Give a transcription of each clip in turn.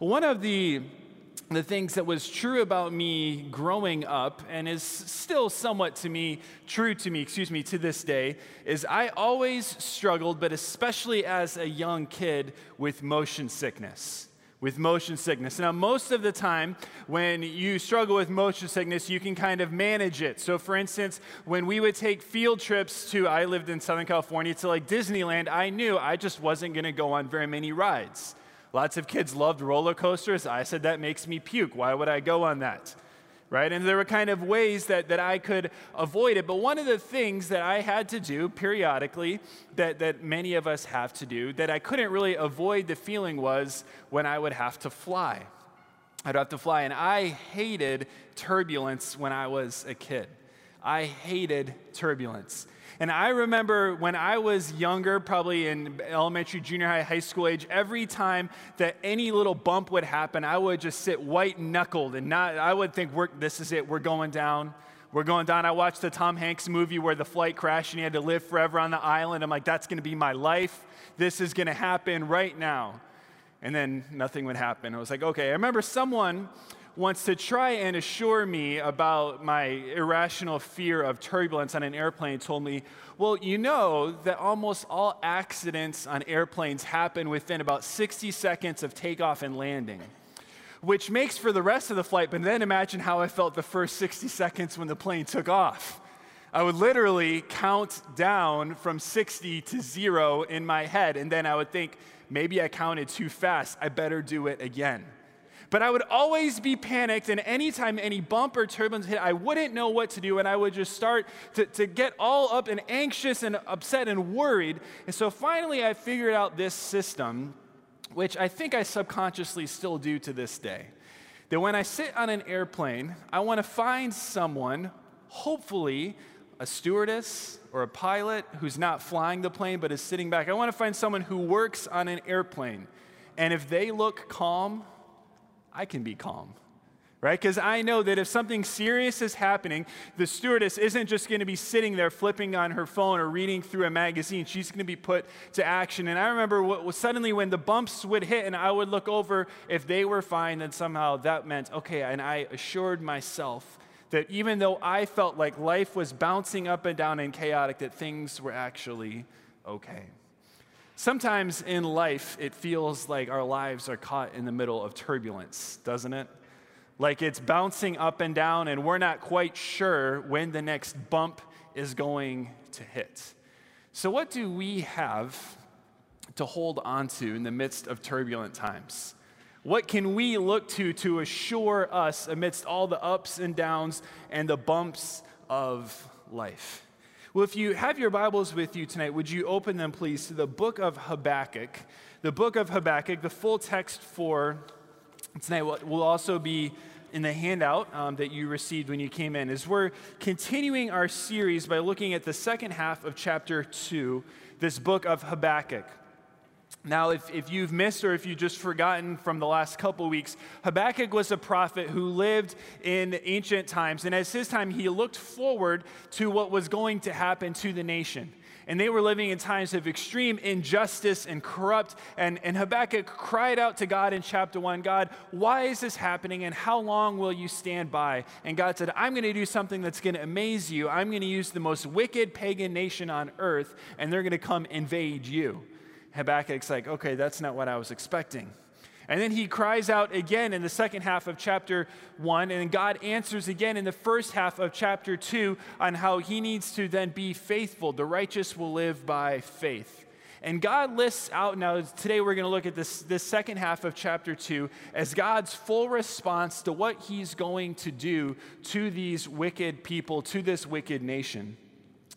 One of the the things that was true about me growing up and is still somewhat to me true to me excuse me to this day is i always struggled but especially as a young kid with motion sickness with motion sickness. Now, most of the time, when you struggle with motion sickness, you can kind of manage it. So, for instance, when we would take field trips to, I lived in Southern California, to like Disneyland, I knew I just wasn't going to go on very many rides. Lots of kids loved roller coasters. I said, that makes me puke. Why would I go on that? Right? And there were kind of ways that, that I could avoid it. But one of the things that I had to do periodically, that, that many of us have to do, that I couldn't really avoid the feeling was when I would have to fly. I'd have to fly. And I hated turbulence when I was a kid. I hated turbulence. And I remember when I was younger, probably in elementary, junior high, high school age, every time that any little bump would happen, I would just sit white knuckled and not, I would think, this is it, we're going down. We're going down. I watched the Tom Hanks movie where the flight crashed and he had to live forever on the island. I'm like, that's going to be my life. This is going to happen right now. And then nothing would happen. I was like, okay. I remember someone wants to try and assure me about my irrational fear of turbulence on an airplane told me, Well, you know that almost all accidents on airplanes happen within about 60 seconds of takeoff and landing, which makes for the rest of the flight. But then imagine how I felt the first 60 seconds when the plane took off. I would literally count down from 60 to zero in my head, and then I would think, maybe I counted too fast. I better do it again. But I would always be panicked, and anytime any bump or turbulence hit, I wouldn't know what to do, and I would just start to, to get all up and anxious and upset and worried. And so finally, I figured out this system, which I think I subconsciously still do to this day. That when I sit on an airplane, I want to find someone, hopefully a stewardess or a pilot who's not flying the plane but is sitting back. I want to find someone who works on an airplane. And if they look calm, I can be calm, right? Because I know that if something serious is happening, the stewardess isn't just going to be sitting there flipping on her phone or reading through a magazine. She's going to be put to action. And I remember what, suddenly when the bumps would hit and I would look over, if they were fine, then somehow that meant, okay, and I assured myself that even though I felt like life was bouncing up and down and chaotic, that things were actually okay. Sometimes in life, it feels like our lives are caught in the middle of turbulence, doesn't it? Like it's bouncing up and down, and we're not quite sure when the next bump is going to hit. So, what do we have to hold on to in the midst of turbulent times? What can we look to to assure us amidst all the ups and downs and the bumps of life? Well, if you have your Bibles with you tonight, would you open them, please, to the book of Habakkuk? The book of Habakkuk, the full text for tonight will also be in the handout um, that you received when you came in. As we're continuing our series by looking at the second half of chapter 2, this book of Habakkuk. Now, if, if you've missed or if you've just forgotten from the last couple weeks, Habakkuk was a prophet who lived in ancient times. And as his time, he looked forward to what was going to happen to the nation. And they were living in times of extreme injustice and corrupt. And, and Habakkuk cried out to God in chapter 1 God, why is this happening and how long will you stand by? And God said, I'm going to do something that's going to amaze you. I'm going to use the most wicked pagan nation on earth, and they're going to come invade you. Habakkuk's like, okay, that's not what I was expecting. And then he cries out again in the second half of chapter one, and God answers again in the first half of chapter two on how he needs to then be faithful. The righteous will live by faith. And God lists out now, today we're going to look at this, this second half of chapter 2 as God's full response to what he's going to do to these wicked people, to this wicked nation.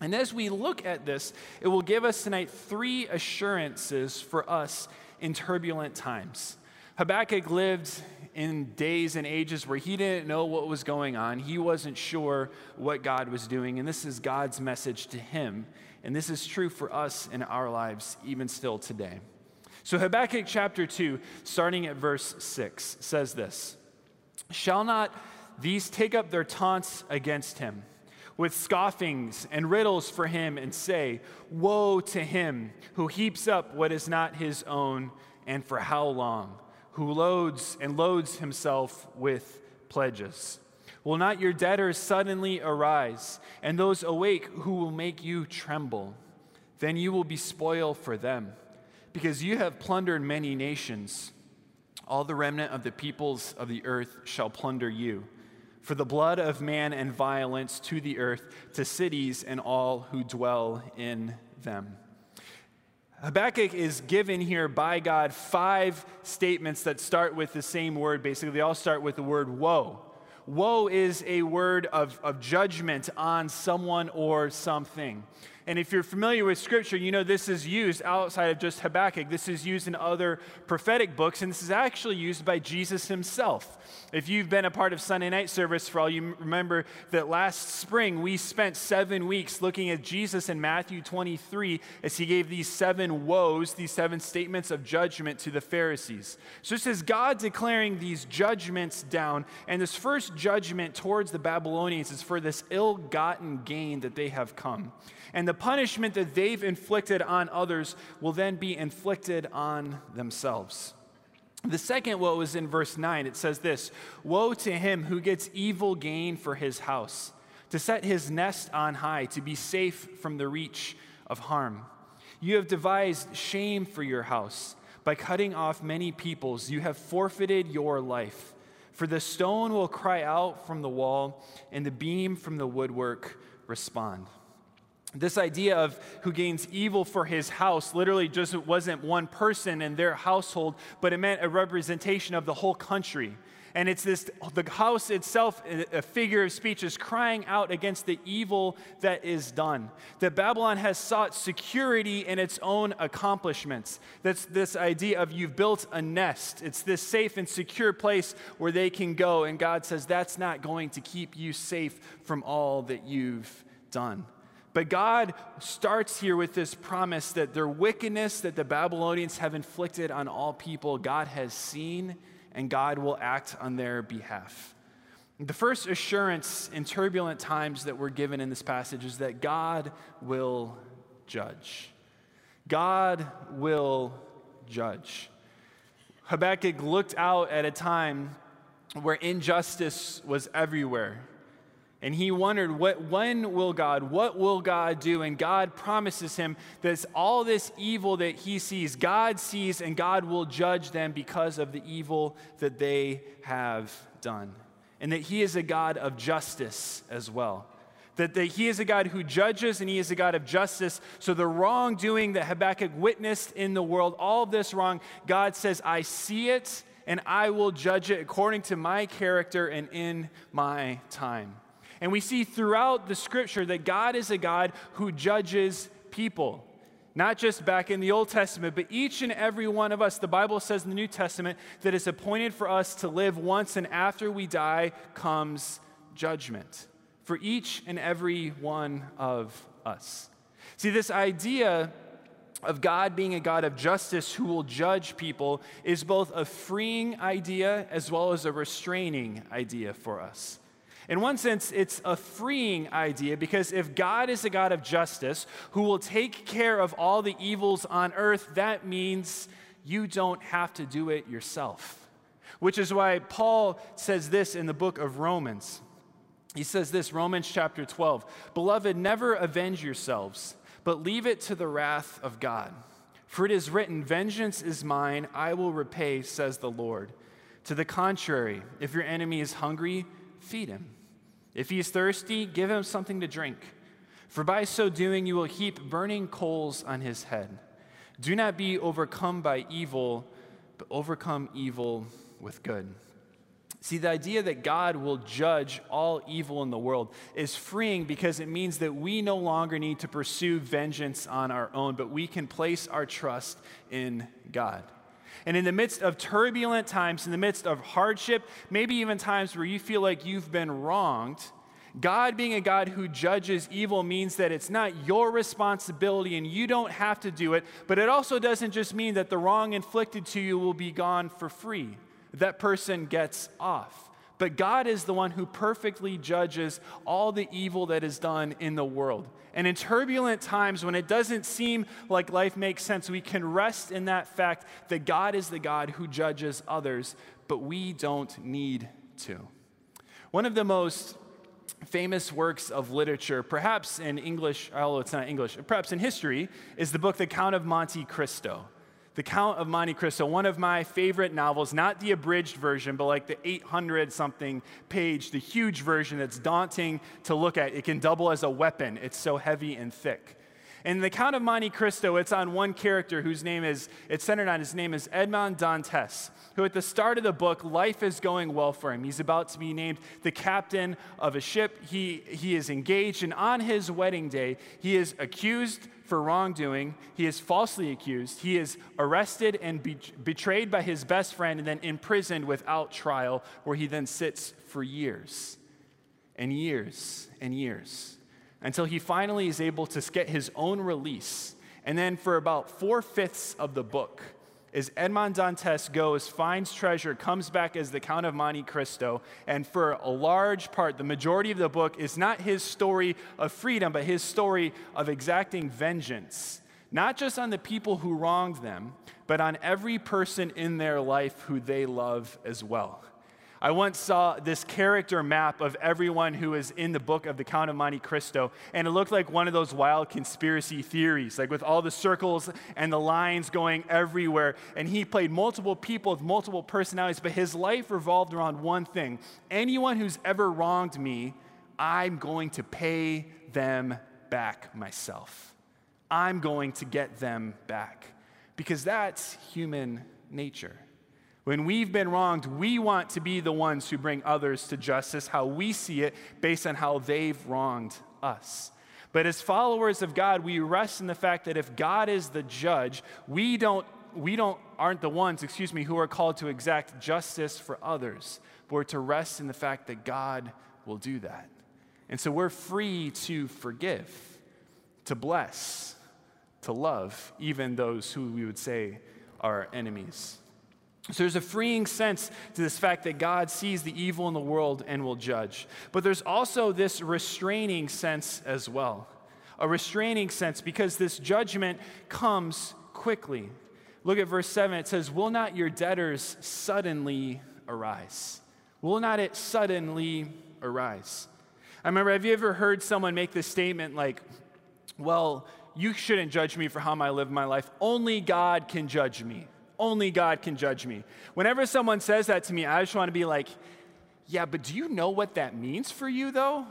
And as we look at this, it will give us tonight three assurances for us in turbulent times. Habakkuk lived in days and ages where he didn't know what was going on. He wasn't sure what God was doing. And this is God's message to him. And this is true for us in our lives, even still today. So, Habakkuk chapter 2, starting at verse 6, says this Shall not these take up their taunts against him? With scoffings and riddles for him and say, Woe to him who heaps up what is not his own, and for how long? who loads and loads himself with pledges? Will not your debtors suddenly arise, and those awake who will make you tremble? Then you will be spoil for them, because you have plundered many nations. All the remnant of the peoples of the earth shall plunder you. For the blood of man and violence to the earth, to cities and all who dwell in them. Habakkuk is given here by God five statements that start with the same word. Basically, they all start with the word woe. Woe is a word of, of judgment on someone or something. And if you're familiar with Scripture, you know this is used outside of just Habakkuk. This is used in other prophetic books, and this is actually used by Jesus himself. If you've been a part of Sunday night service for all, you remember that last spring we spent seven weeks looking at Jesus in Matthew 23 as he gave these seven woes, these seven statements of judgment to the Pharisees. So this is God declaring these judgments down, and this first judgment towards the Babylonians is for this ill gotten gain that they have come. And the punishment that they've inflicted on others will then be inflicted on themselves. The second woe is in verse 9. It says this Woe to him who gets evil gain for his house, to set his nest on high, to be safe from the reach of harm. You have devised shame for your house. By cutting off many peoples, you have forfeited your life. For the stone will cry out from the wall, and the beam from the woodwork respond. This idea of who gains evil for his house literally just wasn't one person in their household, but it meant a representation of the whole country. And it's this the house itself, a figure of speech, is crying out against the evil that is done. That Babylon has sought security in its own accomplishments. That's this idea of you've built a nest. It's this safe and secure place where they can go. And God says that's not going to keep you safe from all that you've done. But God starts here with this promise that their wickedness that the Babylonians have inflicted on all people, God has seen and God will act on their behalf. The first assurance in turbulent times that we're given in this passage is that God will judge. God will judge. Habakkuk looked out at a time where injustice was everywhere and he wondered, what, when will God, what will God do? And God promises him that all this evil that he sees, God sees, and God will judge them because of the evil that they have done. And that he is a God of justice as well. That, that he is a God who judges and he is a God of justice. So the wrongdoing that Habakkuk witnessed in the world, all of this wrong, God says, I see it and I will judge it according to my character and in my time. And we see throughout the scripture that God is a God who judges people. Not just back in the Old Testament, but each and every one of us. The Bible says in the New Testament that it's appointed for us to live once, and after we die comes judgment for each and every one of us. See, this idea of God being a God of justice who will judge people is both a freeing idea as well as a restraining idea for us. In one sense, it's a freeing idea because if God is a God of justice who will take care of all the evils on earth, that means you don't have to do it yourself. Which is why Paul says this in the book of Romans. He says this, Romans chapter 12 Beloved, never avenge yourselves, but leave it to the wrath of God. For it is written, Vengeance is mine, I will repay, says the Lord. To the contrary, if your enemy is hungry, feed him. If he is thirsty, give him something to drink. For by so doing, you will heap burning coals on his head. Do not be overcome by evil, but overcome evil with good. See, the idea that God will judge all evil in the world is freeing because it means that we no longer need to pursue vengeance on our own, but we can place our trust in God. And in the midst of turbulent times, in the midst of hardship, maybe even times where you feel like you've been wronged, God being a God who judges evil means that it's not your responsibility and you don't have to do it, but it also doesn't just mean that the wrong inflicted to you will be gone for free. That person gets off. But God is the one who perfectly judges all the evil that is done in the world. And in turbulent times, when it doesn't seem like life makes sense, we can rest in that fact that God is the God who judges others, but we don't need to. One of the most famous works of literature, perhaps in English, although it's not English, perhaps in history, is the book The Count of Monte Cristo. The Count of Monte Cristo, one of my favorite novels, not the abridged version, but like the 800 something page, the huge version that's daunting to look at. It can double as a weapon, it's so heavy and thick. In the Count of Monte Cristo, it's on one character whose name is, it's centered on his name is Edmond Dantes, who at the start of the book, life is going well for him. He's about to be named the captain of a ship. He, he is engaged, and on his wedding day, he is accused for wrongdoing. He is falsely accused. He is arrested and be- betrayed by his best friend and then imprisoned without trial, where he then sits for years and years and years until he finally is able to get his own release. And then, for about four fifths of the book, as Edmond Dantes goes, finds treasure, comes back as the Count of Monte Cristo, and for a large part, the majority of the book is not his story of freedom, but his story of exacting vengeance, not just on the people who wronged them, but on every person in their life who they love as well. I once saw this character map of everyone who is in the book of the Count of Monte Cristo, and it looked like one of those wild conspiracy theories, like with all the circles and the lines going everywhere. And he played multiple people with multiple personalities, but his life revolved around one thing anyone who's ever wronged me, I'm going to pay them back myself. I'm going to get them back because that's human nature. When we've been wronged, we want to be the ones who bring others to justice, how we see it based on how they've wronged us. But as followers of God, we rest in the fact that if God is the judge, we don't we don't aren't the ones, excuse me, who are called to exact justice for others, but we're to rest in the fact that God will do that. And so we're free to forgive, to bless, to love even those who we would say are enemies. So there's a freeing sense to this fact that God sees the evil in the world and will judge. But there's also this restraining sense as well. A restraining sense because this judgment comes quickly. Look at verse 7. It says, Will not your debtors suddenly arise? Will not it suddenly arise? I remember, have you ever heard someone make this statement like, Well, you shouldn't judge me for how I live my life. Only God can judge me. Only God can judge me. Whenever someone says that to me, I just want to be like, yeah, but do you know what that means for you, though?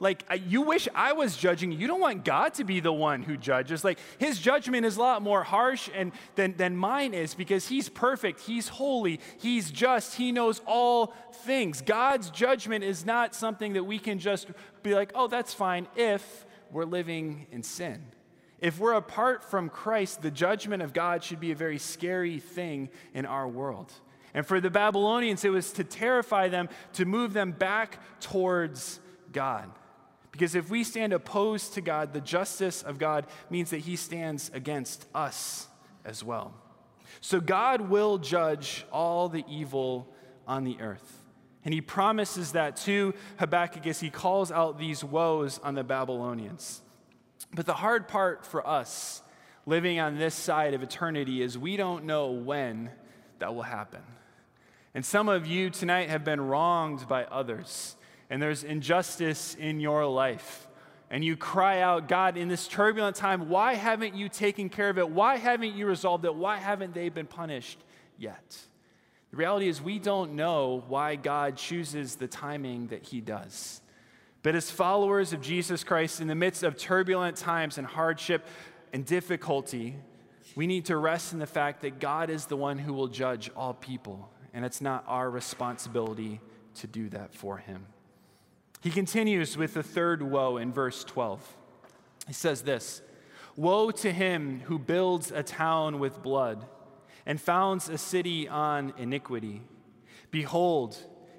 Like, you wish I was judging you. Don't want God to be the one who judges. Like, his judgment is a lot more harsh and, than, than mine is because he's perfect, he's holy, he's just, he knows all things. God's judgment is not something that we can just be like, oh, that's fine if we're living in sin. If we're apart from Christ, the judgment of God should be a very scary thing in our world. And for the Babylonians, it was to terrify them, to move them back towards God. Because if we stand opposed to God, the justice of God means that He stands against us as well. So God will judge all the evil on the earth. And He promises that to Habakkuk as He calls out these woes on the Babylonians. But the hard part for us living on this side of eternity is we don't know when that will happen. And some of you tonight have been wronged by others, and there's injustice in your life. And you cry out, God, in this turbulent time, why haven't you taken care of it? Why haven't you resolved it? Why haven't they been punished yet? The reality is, we don't know why God chooses the timing that He does. But as followers of Jesus Christ, in the midst of turbulent times and hardship and difficulty, we need to rest in the fact that God is the one who will judge all people, and it's not our responsibility to do that for him. He continues with the third woe in verse 12. He says this Woe to him who builds a town with blood and founds a city on iniquity. Behold,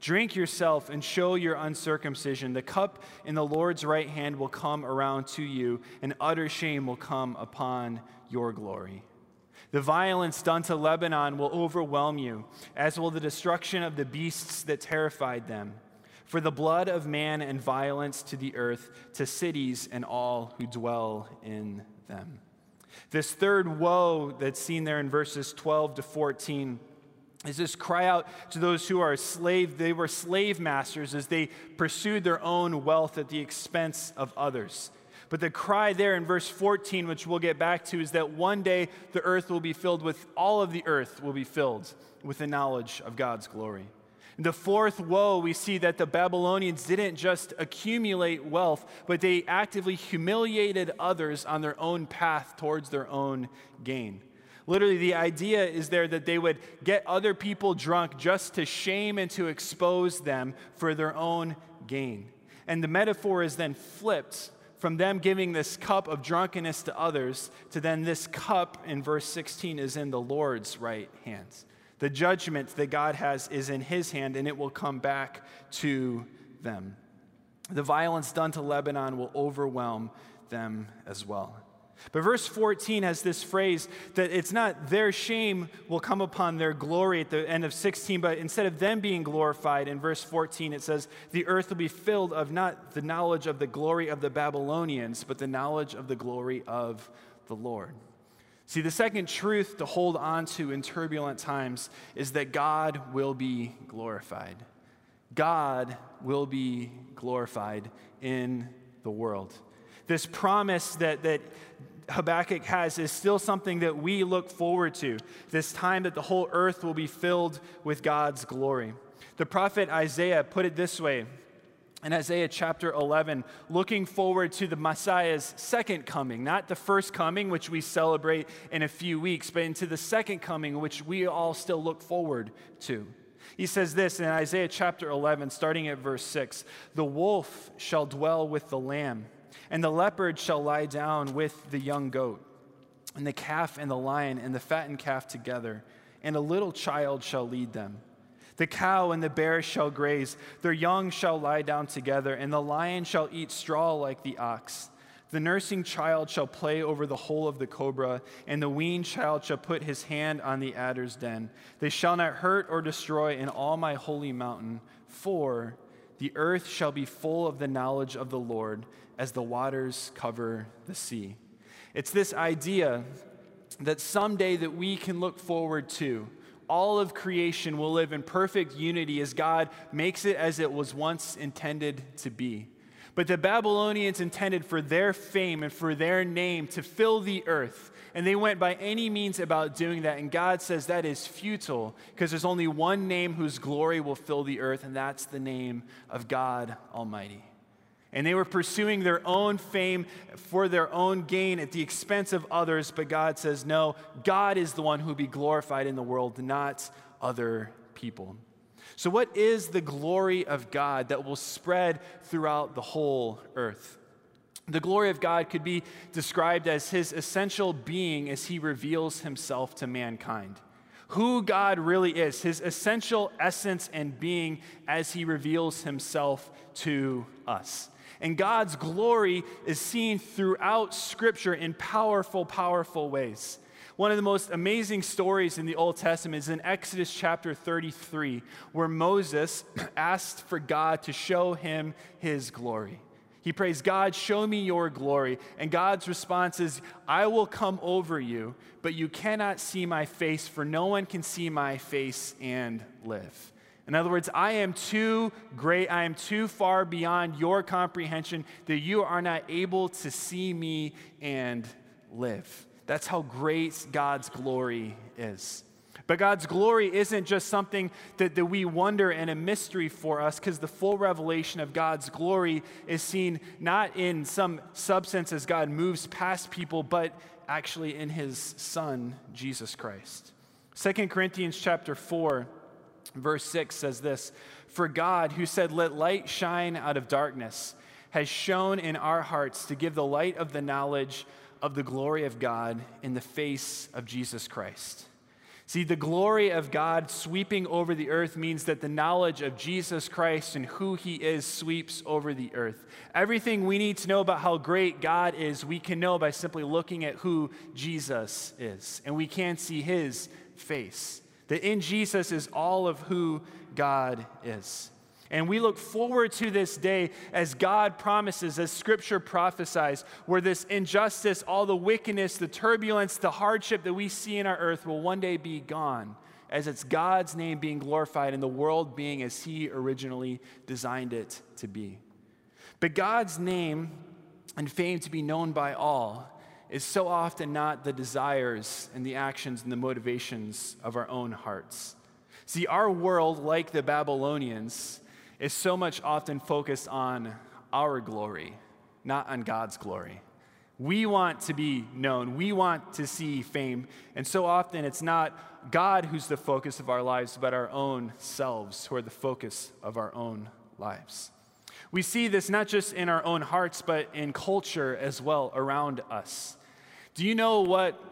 Drink yourself and show your uncircumcision. The cup in the Lord's right hand will come around to you, and utter shame will come upon your glory. The violence done to Lebanon will overwhelm you, as will the destruction of the beasts that terrified them. For the blood of man and violence to the earth, to cities and all who dwell in them. This third woe that's seen there in verses 12 to 14 is this cry out to those who are slave they were slave masters as they pursued their own wealth at the expense of others but the cry there in verse 14 which we'll get back to is that one day the earth will be filled with all of the earth will be filled with the knowledge of god's glory in the fourth woe, we see that the Babylonians didn't just accumulate wealth, but they actively humiliated others on their own path towards their own gain. Literally, the idea is there that they would get other people drunk just to shame and to expose them for their own gain. And the metaphor is then flipped from them giving this cup of drunkenness to others to then this cup in verse 16 is in the Lord's right hands. The judgment that God has is in his hand, and it will come back to them. The violence done to Lebanon will overwhelm them as well. But verse 14 has this phrase that it's not their shame will come upon their glory at the end of 16, but instead of them being glorified, in verse 14 it says, The earth will be filled of not the knowledge of the glory of the Babylonians, but the knowledge of the glory of the Lord. See, the second truth to hold on to in turbulent times is that God will be glorified. God will be glorified in the world. This promise that, that Habakkuk has is still something that we look forward to this time that the whole earth will be filled with God's glory. The prophet Isaiah put it this way in Isaiah chapter 11, looking forward to the Messiah's second coming, not the first coming, which we celebrate in a few weeks, but into the second coming, which we all still look forward to. He says this in Isaiah chapter 11, starting at verse 6 The wolf shall dwell with the lamb, and the leopard shall lie down with the young goat, and the calf and the lion and the fattened calf together, and a little child shall lead them. The cow and the bear shall graze, their young shall lie down together, and the lion shall eat straw like the ox. The nursing child shall play over the hole of the cobra, and the weaned child shall put his hand on the adder's den. They shall not hurt or destroy in all my holy mountain, for the earth shall be full of the knowledge of the Lord as the waters cover the sea. It's this idea that someday that we can look forward to all of creation will live in perfect unity as God makes it as it was once intended to be. But the Babylonians intended for their fame and for their name to fill the earth. And they went by any means about doing that. And God says that is futile because there's only one name whose glory will fill the earth, and that's the name of God Almighty. And they were pursuing their own fame for their own gain at the expense of others. But God says, no, God is the one who will be glorified in the world, not other people. So, what is the glory of God that will spread throughout the whole earth? The glory of God could be described as his essential being as he reveals himself to mankind. Who God really is, his essential essence and being as he reveals himself to us. And God's glory is seen throughout Scripture in powerful, powerful ways. One of the most amazing stories in the Old Testament is in Exodus chapter 33, where Moses asked for God to show him his glory. He prays, God, show me your glory. And God's response is, I will come over you, but you cannot see my face, for no one can see my face and live. In other words, I am too great, I am too far beyond your comprehension that you are not able to see me and live. That's how great God's glory is. But God's glory isn't just something that, that we wonder and a mystery for us, because the full revelation of God's glory is seen not in some substance as God moves past people, but actually in his Son, Jesus Christ. 2 Corinthians chapter 4 Verse 6 says this For God, who said, Let light shine out of darkness, has shone in our hearts to give the light of the knowledge of the glory of God in the face of Jesus Christ. See, the glory of God sweeping over the earth means that the knowledge of Jesus Christ and who he is sweeps over the earth. Everything we need to know about how great God is, we can know by simply looking at who Jesus is. And we can see his face. That in Jesus is all of who God is. And we look forward to this day as God promises, as Scripture prophesies, where this injustice, all the wickedness, the turbulence, the hardship that we see in our earth will one day be gone, as it's God's name being glorified and the world being as He originally designed it to be. But God's name and fame to be known by all is so often not the desires and the actions and the motivations of our own hearts. See, our world, like the Babylonians, is so much often focused on our glory, not on God's glory. We want to be known, we want to see fame, and so often it's not God who's the focus of our lives, but our own selves who are the focus of our own lives. We see this not just in our own hearts, but in culture as well around us. Do you know what,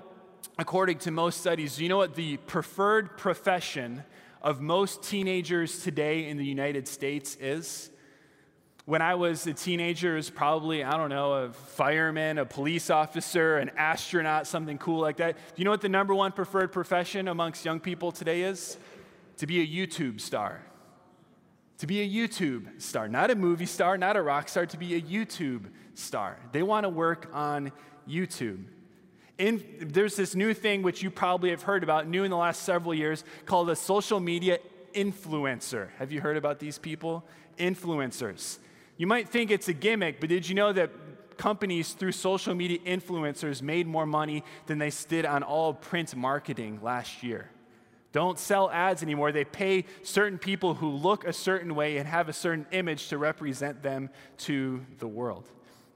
according to most studies, do you know what the preferred profession of most teenagers today in the United States is. When I was a teenager, it was probably, I don't know, a fireman, a police officer, an astronaut, something cool like that. Do you know what the number one preferred profession amongst young people today is? To be a YouTube star. To be a YouTube star, not a movie star, not a rock star, to be a YouTube star. They want to work on YouTube in, there's this new thing which you probably have heard about, new in the last several years, called a social media influencer. Have you heard about these people? Influencers. You might think it's a gimmick, but did you know that companies through social media influencers made more money than they did on all print marketing last year? Don't sell ads anymore. They pay certain people who look a certain way and have a certain image to represent them to the world.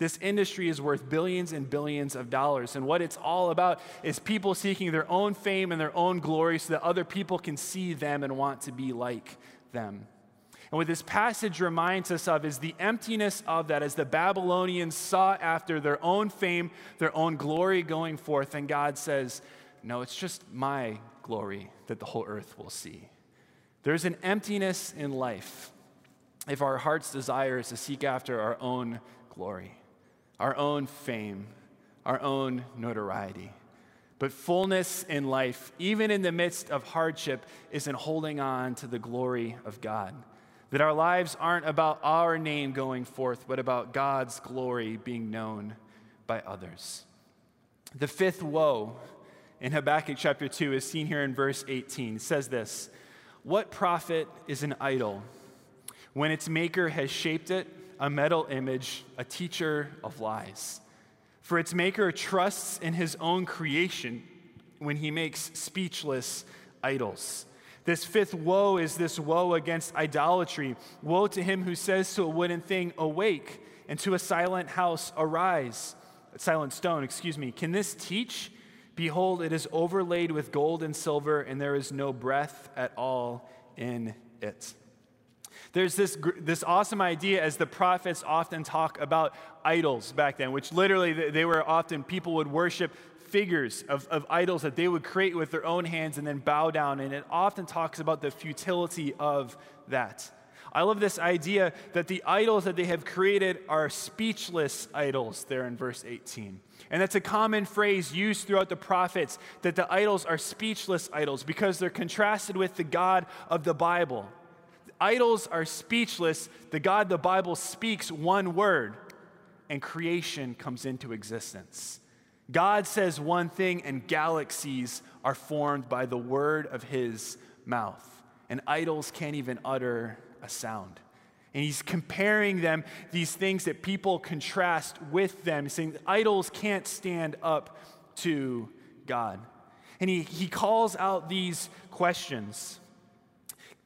This industry is worth billions and billions of dollars. And what it's all about is people seeking their own fame and their own glory so that other people can see them and want to be like them. And what this passage reminds us of is the emptiness of that as the Babylonians sought after their own fame, their own glory going forth. And God says, No, it's just my glory that the whole earth will see. There's an emptiness in life if our heart's desire is to seek after our own glory our own fame, our own notoriety. But fullness in life, even in the midst of hardship, is in holding on to the glory of God. That our lives aren't about our name going forth, but about God's glory being known by others. The fifth woe in Habakkuk chapter 2 is seen here in verse 18. It says this What profit is an idol when its maker has shaped it a metal image, a teacher of lies. For its maker trusts in his own creation when he makes speechless idols. This fifth woe is this woe against idolatry. Woe to him who says to a wooden thing, Awake, and to a silent house, Arise. Silent stone, excuse me. Can this teach? Behold, it is overlaid with gold and silver, and there is no breath at all in it. There's this, this awesome idea, as the prophets often talk about idols back then, which literally they were often, people would worship figures of, of idols that they would create with their own hands and then bow down. And it often talks about the futility of that. I love this idea that the idols that they have created are speechless idols, there in verse 18. And that's a common phrase used throughout the prophets that the idols are speechless idols because they're contrasted with the God of the Bible. Idols are speechless. The God the Bible speaks one word, and creation comes into existence. God says one thing, and galaxies are formed by the word of his mouth. And idols can't even utter a sound. And he's comparing them, these things that people contrast with them, saying idols can't stand up to God. And he, he calls out these questions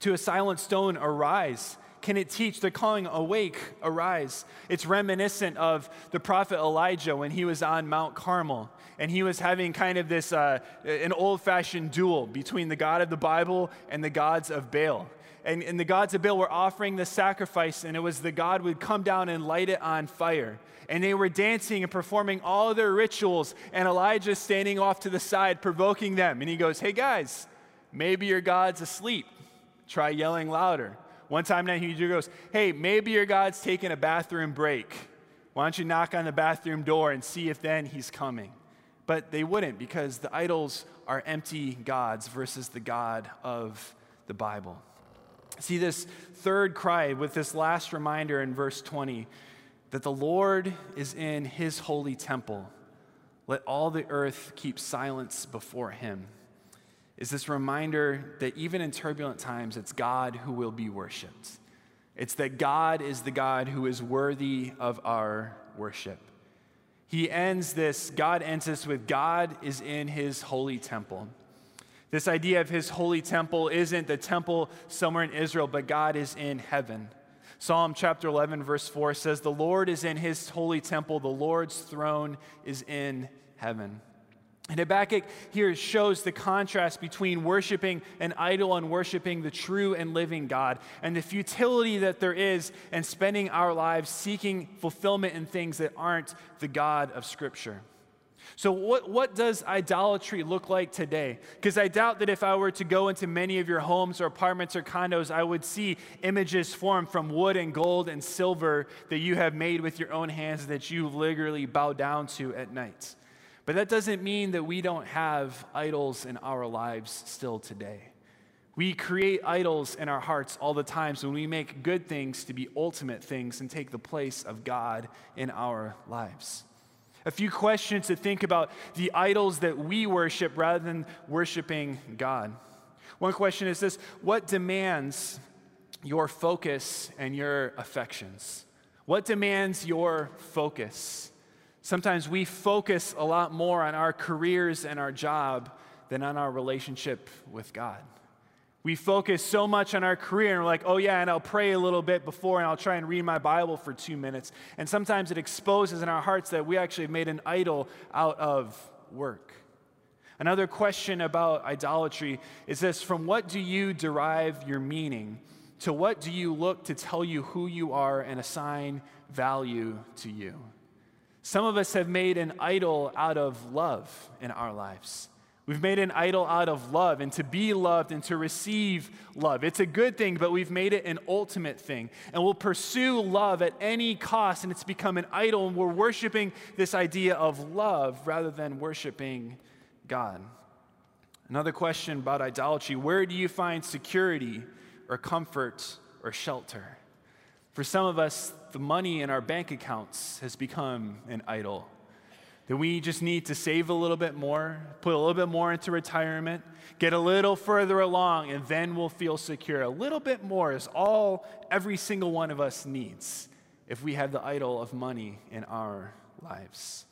to a silent stone, arise. Can it teach? They're calling awake, arise. It's reminiscent of the prophet Elijah when he was on Mount Carmel and he was having kind of this, uh, an old fashioned duel between the God of the Bible and the gods of Baal. and, and the gods of Baal were offering the sacrifice, and it was the god would come down and light it on fire. And they were dancing and performing all their rituals, and Elijah standing off to the side, provoking them. And he goes, Hey guys, maybe your God's asleep. Try yelling louder. One time he goes, Hey, maybe your God's taking a bathroom break. Why don't you knock on the bathroom door and see if then he's coming? But they wouldn't because the idols are empty gods versus the God of the Bible. See this third cry with this last reminder in verse 20 that the Lord is in his holy temple. Let all the earth keep silence before him. Is this reminder that even in turbulent times, it's God who will be worshiped. It's that God is the God who is worthy of our worship. He ends this, God ends this with God is in his holy temple. This idea of his holy temple isn't the temple somewhere in Israel, but God is in heaven. Psalm chapter 11, verse 4 says, The Lord is in his holy temple, the Lord's throne is in heaven. And Habakkuk here shows the contrast between worshiping an idol and worshiping the true and living God, and the futility that there is in spending our lives seeking fulfillment in things that aren't the God of Scripture. So, what, what does idolatry look like today? Because I doubt that if I were to go into many of your homes or apartments or condos, I would see images formed from wood and gold and silver that you have made with your own hands that you literally bow down to at night. But that doesn't mean that we don't have idols in our lives still today. We create idols in our hearts all the time so when we make good things to be ultimate things and take the place of God in our lives. A few questions to think about the idols that we worship rather than worshiping God. One question is this What demands your focus and your affections? What demands your focus? Sometimes we focus a lot more on our careers and our job than on our relationship with God. We focus so much on our career and we're like, oh, yeah, and I'll pray a little bit before and I'll try and read my Bible for two minutes. And sometimes it exposes in our hearts that we actually made an idol out of work. Another question about idolatry is this From what do you derive your meaning? To what do you look to tell you who you are and assign value to you? Some of us have made an idol out of love in our lives. We've made an idol out of love and to be loved and to receive love. It's a good thing, but we've made it an ultimate thing. And we'll pursue love at any cost, and it's become an idol, and we're worshiping this idea of love rather than worshiping God. Another question about idolatry where do you find security or comfort or shelter? For some of us, the money in our bank accounts has become an idol. That we just need to save a little bit more, put a little bit more into retirement, get a little further along, and then we'll feel secure. A little bit more is all every single one of us needs if we have the idol of money in our lives.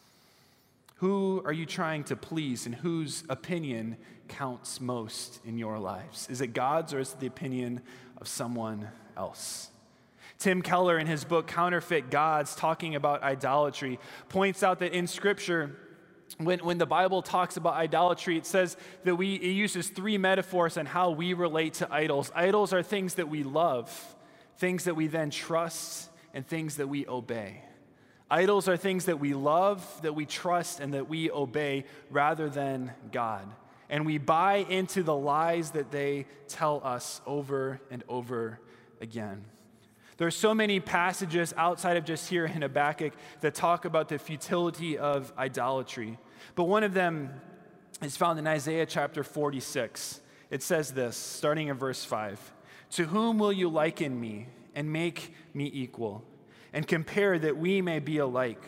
Who are you trying to please and whose opinion counts most in your lives? Is it God's or is it the opinion of someone else? Tim Keller, in his book Counterfeit Gods, talking about idolatry, points out that in Scripture, when, when the Bible talks about idolatry, it says that we, it uses three metaphors on how we relate to idols. Idols are things that we love, things that we then trust, and things that we obey. Idols are things that we love, that we trust, and that we obey rather than God. And we buy into the lies that they tell us over and over again. There are so many passages outside of just here in Habakkuk that talk about the futility of idolatry. But one of them is found in Isaiah chapter 46. It says this, starting in verse 5 To whom will you liken me and make me equal, and compare that we may be alike?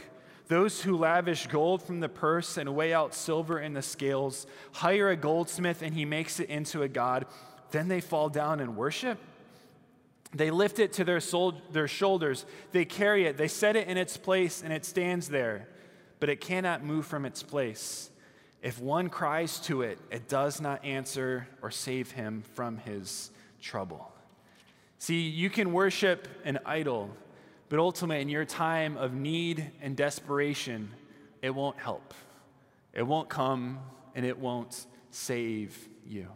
Those who lavish gold from the purse and weigh out silver in the scales, hire a goldsmith and he makes it into a god, then they fall down and worship? They lift it to their, sol- their shoulders. They carry it. They set it in its place, and it stands there. But it cannot move from its place. If one cries to it, it does not answer or save him from his trouble. See, you can worship an idol, but ultimately, in your time of need and desperation, it won't help. It won't come, and it won't save you.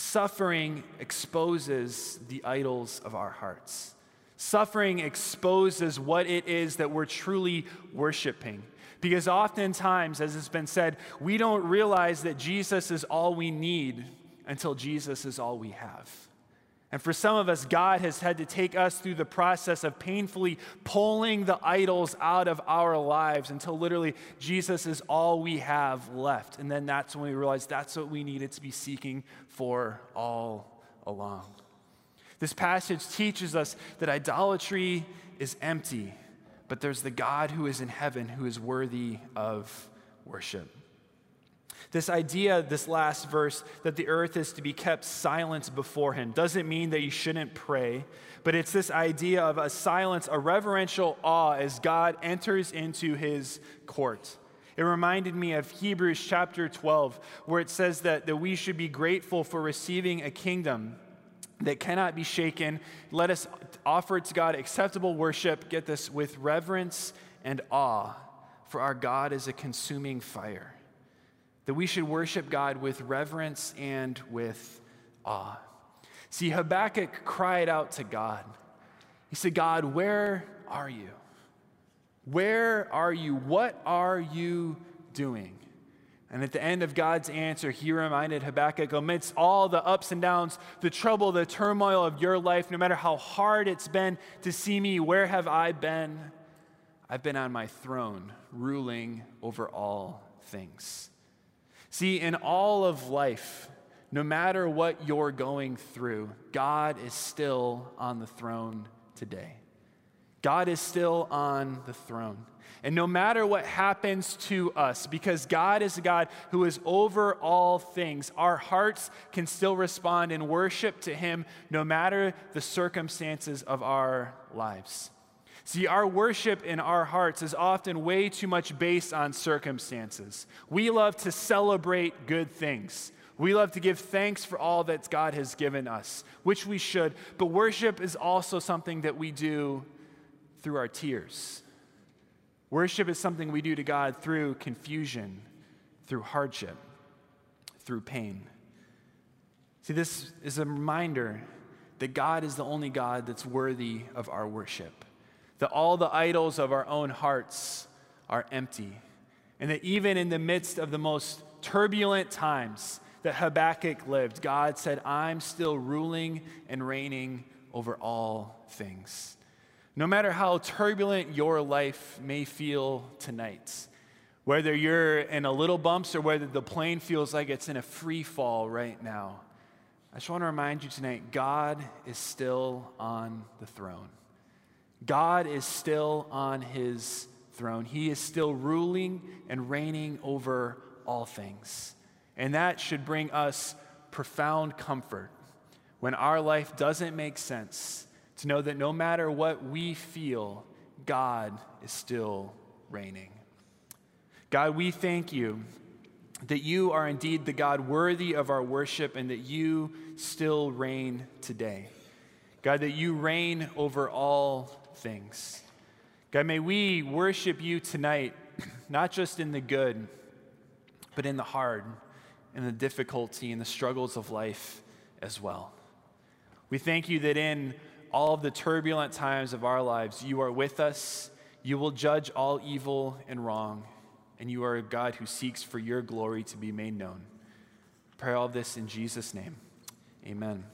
Suffering exposes the idols of our hearts. Suffering exposes what it is that we're truly worshiping. Because oftentimes, as it's been said, we don't realize that Jesus is all we need until Jesus is all we have. And for some of us, God has had to take us through the process of painfully pulling the idols out of our lives until literally Jesus is all we have left. And then that's when we realize that's what we needed to be seeking for all along. This passage teaches us that idolatry is empty, but there's the God who is in heaven who is worthy of worship. This idea, this last verse, that the earth is to be kept silent before him, doesn't mean that you shouldn't pray, but it's this idea of a silence, a reverential awe as God enters into his court. It reminded me of Hebrews chapter 12, where it says that, that we should be grateful for receiving a kingdom that cannot be shaken. Let us offer to God acceptable worship, get this, with reverence and awe, for our God is a consuming fire that we should worship God with reverence and with awe. See, Habakkuk cried out to God. He said, God, where are you? Where are you? What are you doing? And at the end of God's answer, he reminded Habakkuk amidst all the ups and downs, the trouble, the turmoil of your life, no matter how hard it's been to see me, where have I been? I've been on my throne, ruling over all things. See, in all of life, no matter what you're going through, God is still on the throne today. God is still on the throne. And no matter what happens to us, because God is a God who is over all things, our hearts can still respond in worship to Him no matter the circumstances of our lives. See, our worship in our hearts is often way too much based on circumstances. We love to celebrate good things. We love to give thanks for all that God has given us, which we should. But worship is also something that we do through our tears. Worship is something we do to God through confusion, through hardship, through pain. See, this is a reminder that God is the only God that's worthy of our worship that all the idols of our own hearts are empty, and that even in the midst of the most turbulent times that Habakkuk lived, God said, I'm still ruling and reigning over all things. No matter how turbulent your life may feel tonight, whether you're in a little bumps or whether the plane feels like it's in a free fall right now, I just want to remind you tonight God is still on the throne. God is still on his throne. He is still ruling and reigning over all things. And that should bring us profound comfort when our life doesn't make sense to know that no matter what we feel, God is still reigning. God, we thank you that you are indeed the God worthy of our worship and that you still reign today. God, that you reign over all things. God, may we worship you tonight, not just in the good, but in the hard, in the difficulty, in the struggles of life as well. We thank you that in all of the turbulent times of our lives, you are with us. You will judge all evil and wrong, and you are a God who seeks for your glory to be made known. Pray all this in Jesus' name. Amen.